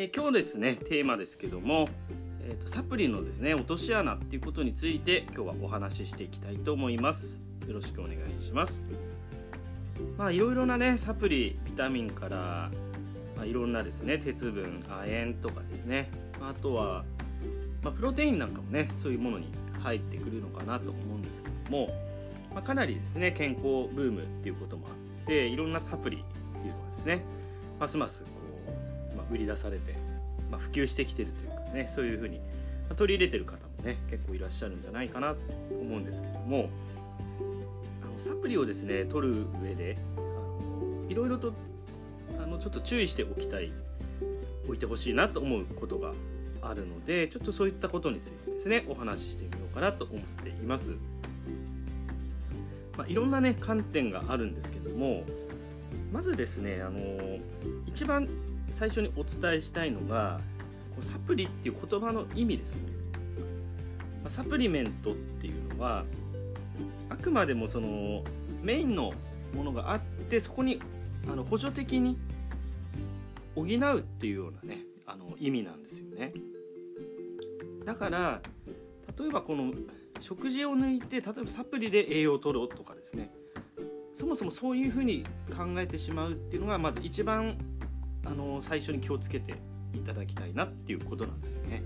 えー、今日ですねテーマですけども、えーと、サプリのですね落とし穴っていうことについて今日はお話ししていきたいと思います。よろしくお願いします。まあいろいろなねサプリビタミンから、まあ、いろんなですね鉄分亜鉛とかですね。まあとは、まあ、プロテインなんかもねそういうものに入ってくるのかなと思うんですけども、まあ、かなりですね健康ブームっていうこともあっていろんなサプリっていうのはですねますますこう、まあ、売り出されて、まあ、普及してきてるというかねそういうふうに取り入れてる方もね結構いらっしゃるんじゃないかなと思うんですけどもあのサプリをですね取る上であのいろいろとあのちょっと注意しておきたい置いてほしいなと思うことがあるのでちょっとそういったことについてですねお話ししてみようかなと思っています。まあ、いろんなね観点があるんですけどもまずですねあの一番最初にお伝えしたいのがサプリっていう言葉の意味ですよね。サプリメントっていうのはあくまでもそのメインのものがあってそこにあの補助的に補うっていうようなねあの意味なんですよね。だから例えばこの食事を抜いて例えばサプリで栄養を取ろうとかですねそもそもそういうふうに考えてしまうっていうのがまず一番あの最初に気をつけていただきたいなっていうことなんですよね。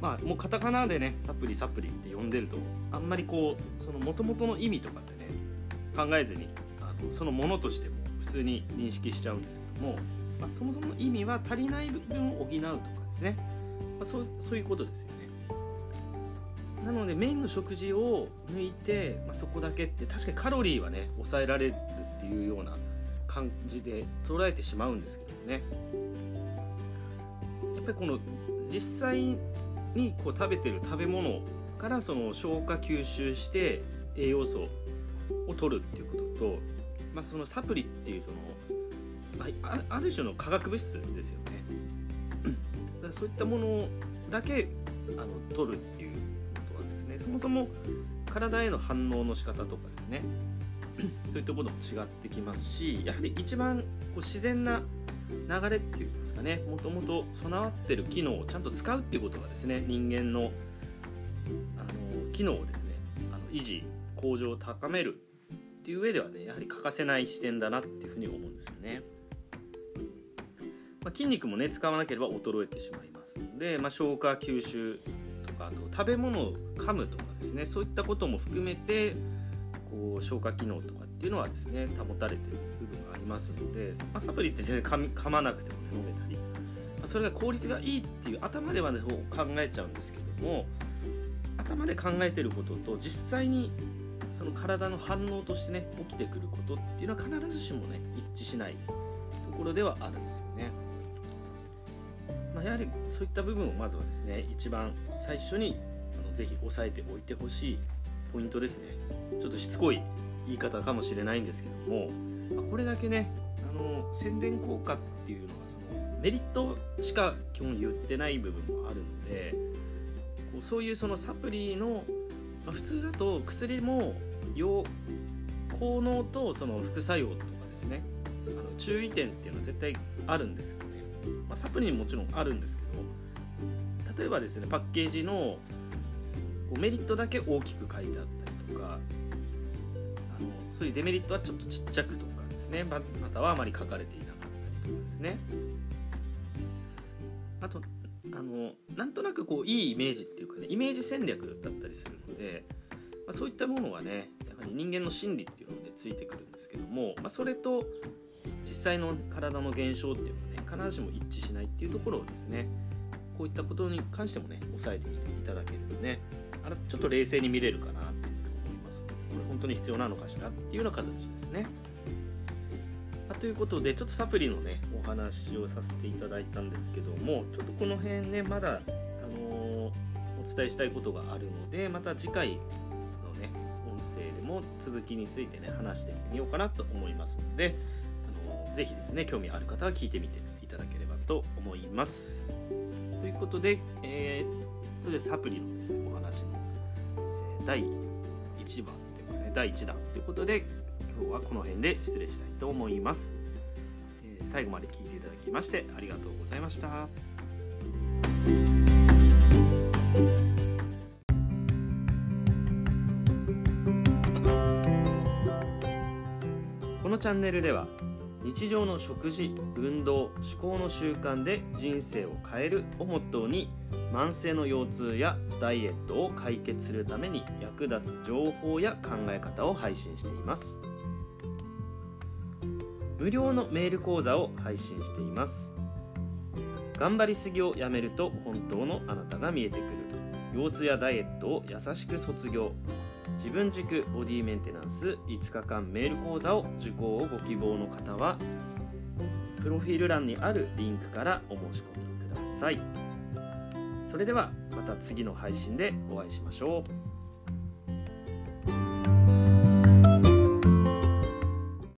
まあもうカタカナでねサプリサプリって呼んでるとあんまりこうその元々の意味とかってね考えずにあのそのものとしても普通に認識しちゃうんですけども、まあ、そもそもの意味は足りない部分を補うとかですね、まあ、そうそういうことですよね。なのでメインの食事を抜いて、まあ、そこだけって確かにカロリーはね抑えられるっていうような感じで捉えてしまうんですけどね。やっぱりこの実際にこう食べてる食べ物からその消化吸収して栄養素を取るっていうことと、まあ、そのサプリっていうそのあある種の化学物質ですよね。だからそういったものだけあの取るっていうことはですねそもそも体への反応の仕方とかですね。そういったことも違ってきますしやはり一番こう自然な流れっていうんですかねもともと備わってる機能をちゃんと使うっていうことがですね人間のあの機能をですねあの維持向上を高めるっていう上ではねやはり欠かせない視点だなっていうふうに思うんですよね。まあ、筋肉もね使わなければ衰えてしまいますので、まあ、消化吸収とかあと食べ物を噛むとかですねそういったことも含めてこう消化機能とかっていうのはですね保たれてる部分がありますので、まあ、サプリって全然噛まなくても、ね、飲めたり、まあ、それが効率がいいっていう頭ではねそう考えちゃうんですけども頭で考えてることと実際にその体の反応としてね起きてくることっていうのは必ずしもね一致しないところではあるんですよね。まあ、やはりそういった部分をまずはですね一番最初にあのぜひ押さえておいてほしいポイントですね。ちょっとしつこい言い方かもしれないんですけども、これだけねあの宣伝効果っていうのがそのメリットしか基本言ってない部分もあるのでこうそういうそのサプリの、まあ、普通だと薬も用効能とその副作用とかですねあの注意点っていうのは絶対あるんですよまあ、サプリにもちろんあるんですけど例えばですねパッケージのメリットだけ大きく書いてあったりとかあのそういうデメリットはちょっとちっちゃくとかですね。またはあまり書かれていなかったりとかですね。あとあのなんとなくこういいイメージっていうかねイメージ戦略だったりするので、まあ、そういったものはねやはり人間の心理っていうのでついてくるんですけども、まあ、それと実際の体の現象っていうのはね必ずしも一致しないっていうところをですねこういったことに関してもね押さえてみていただけるとねあらちょっと冷静に見れるかなって思いますこれ本当に必要なのかしらっていうような形ですね。あということでちょっとサプリのねお話をさせていただいたんですけどもちょっとこの辺ねまだ、あのー、お伝えしたいことがあるのでまた次回のね音声でも続きについてね話してみようかなと思いますのでぜひですね興味ある方は聞いてみていただければと思います。ということで、えー、それでサプリのですねお話の、え、第1番というかね第1弾ということで今日はこの辺で失礼したいと思います。え最後まで聞いていただきましてありがとうございましたこのチャンネルでは日常の食事運動思考の習慣で人生を変えるをモットーに慢性の腰痛やダイエットを解決するために役立つ情報や考え方を配信しています。無料のメール講座を配信しています。頑張りすぎをやめると本当のあなたが見えてくる。腰痛やダイエットを優しく卒業。自分軸ボディメンテナンス5日間メール講座を受講をご希望の方はプロフィール欄にあるリンクからお申し込みください。それではまた次の配信でお会いしましょう。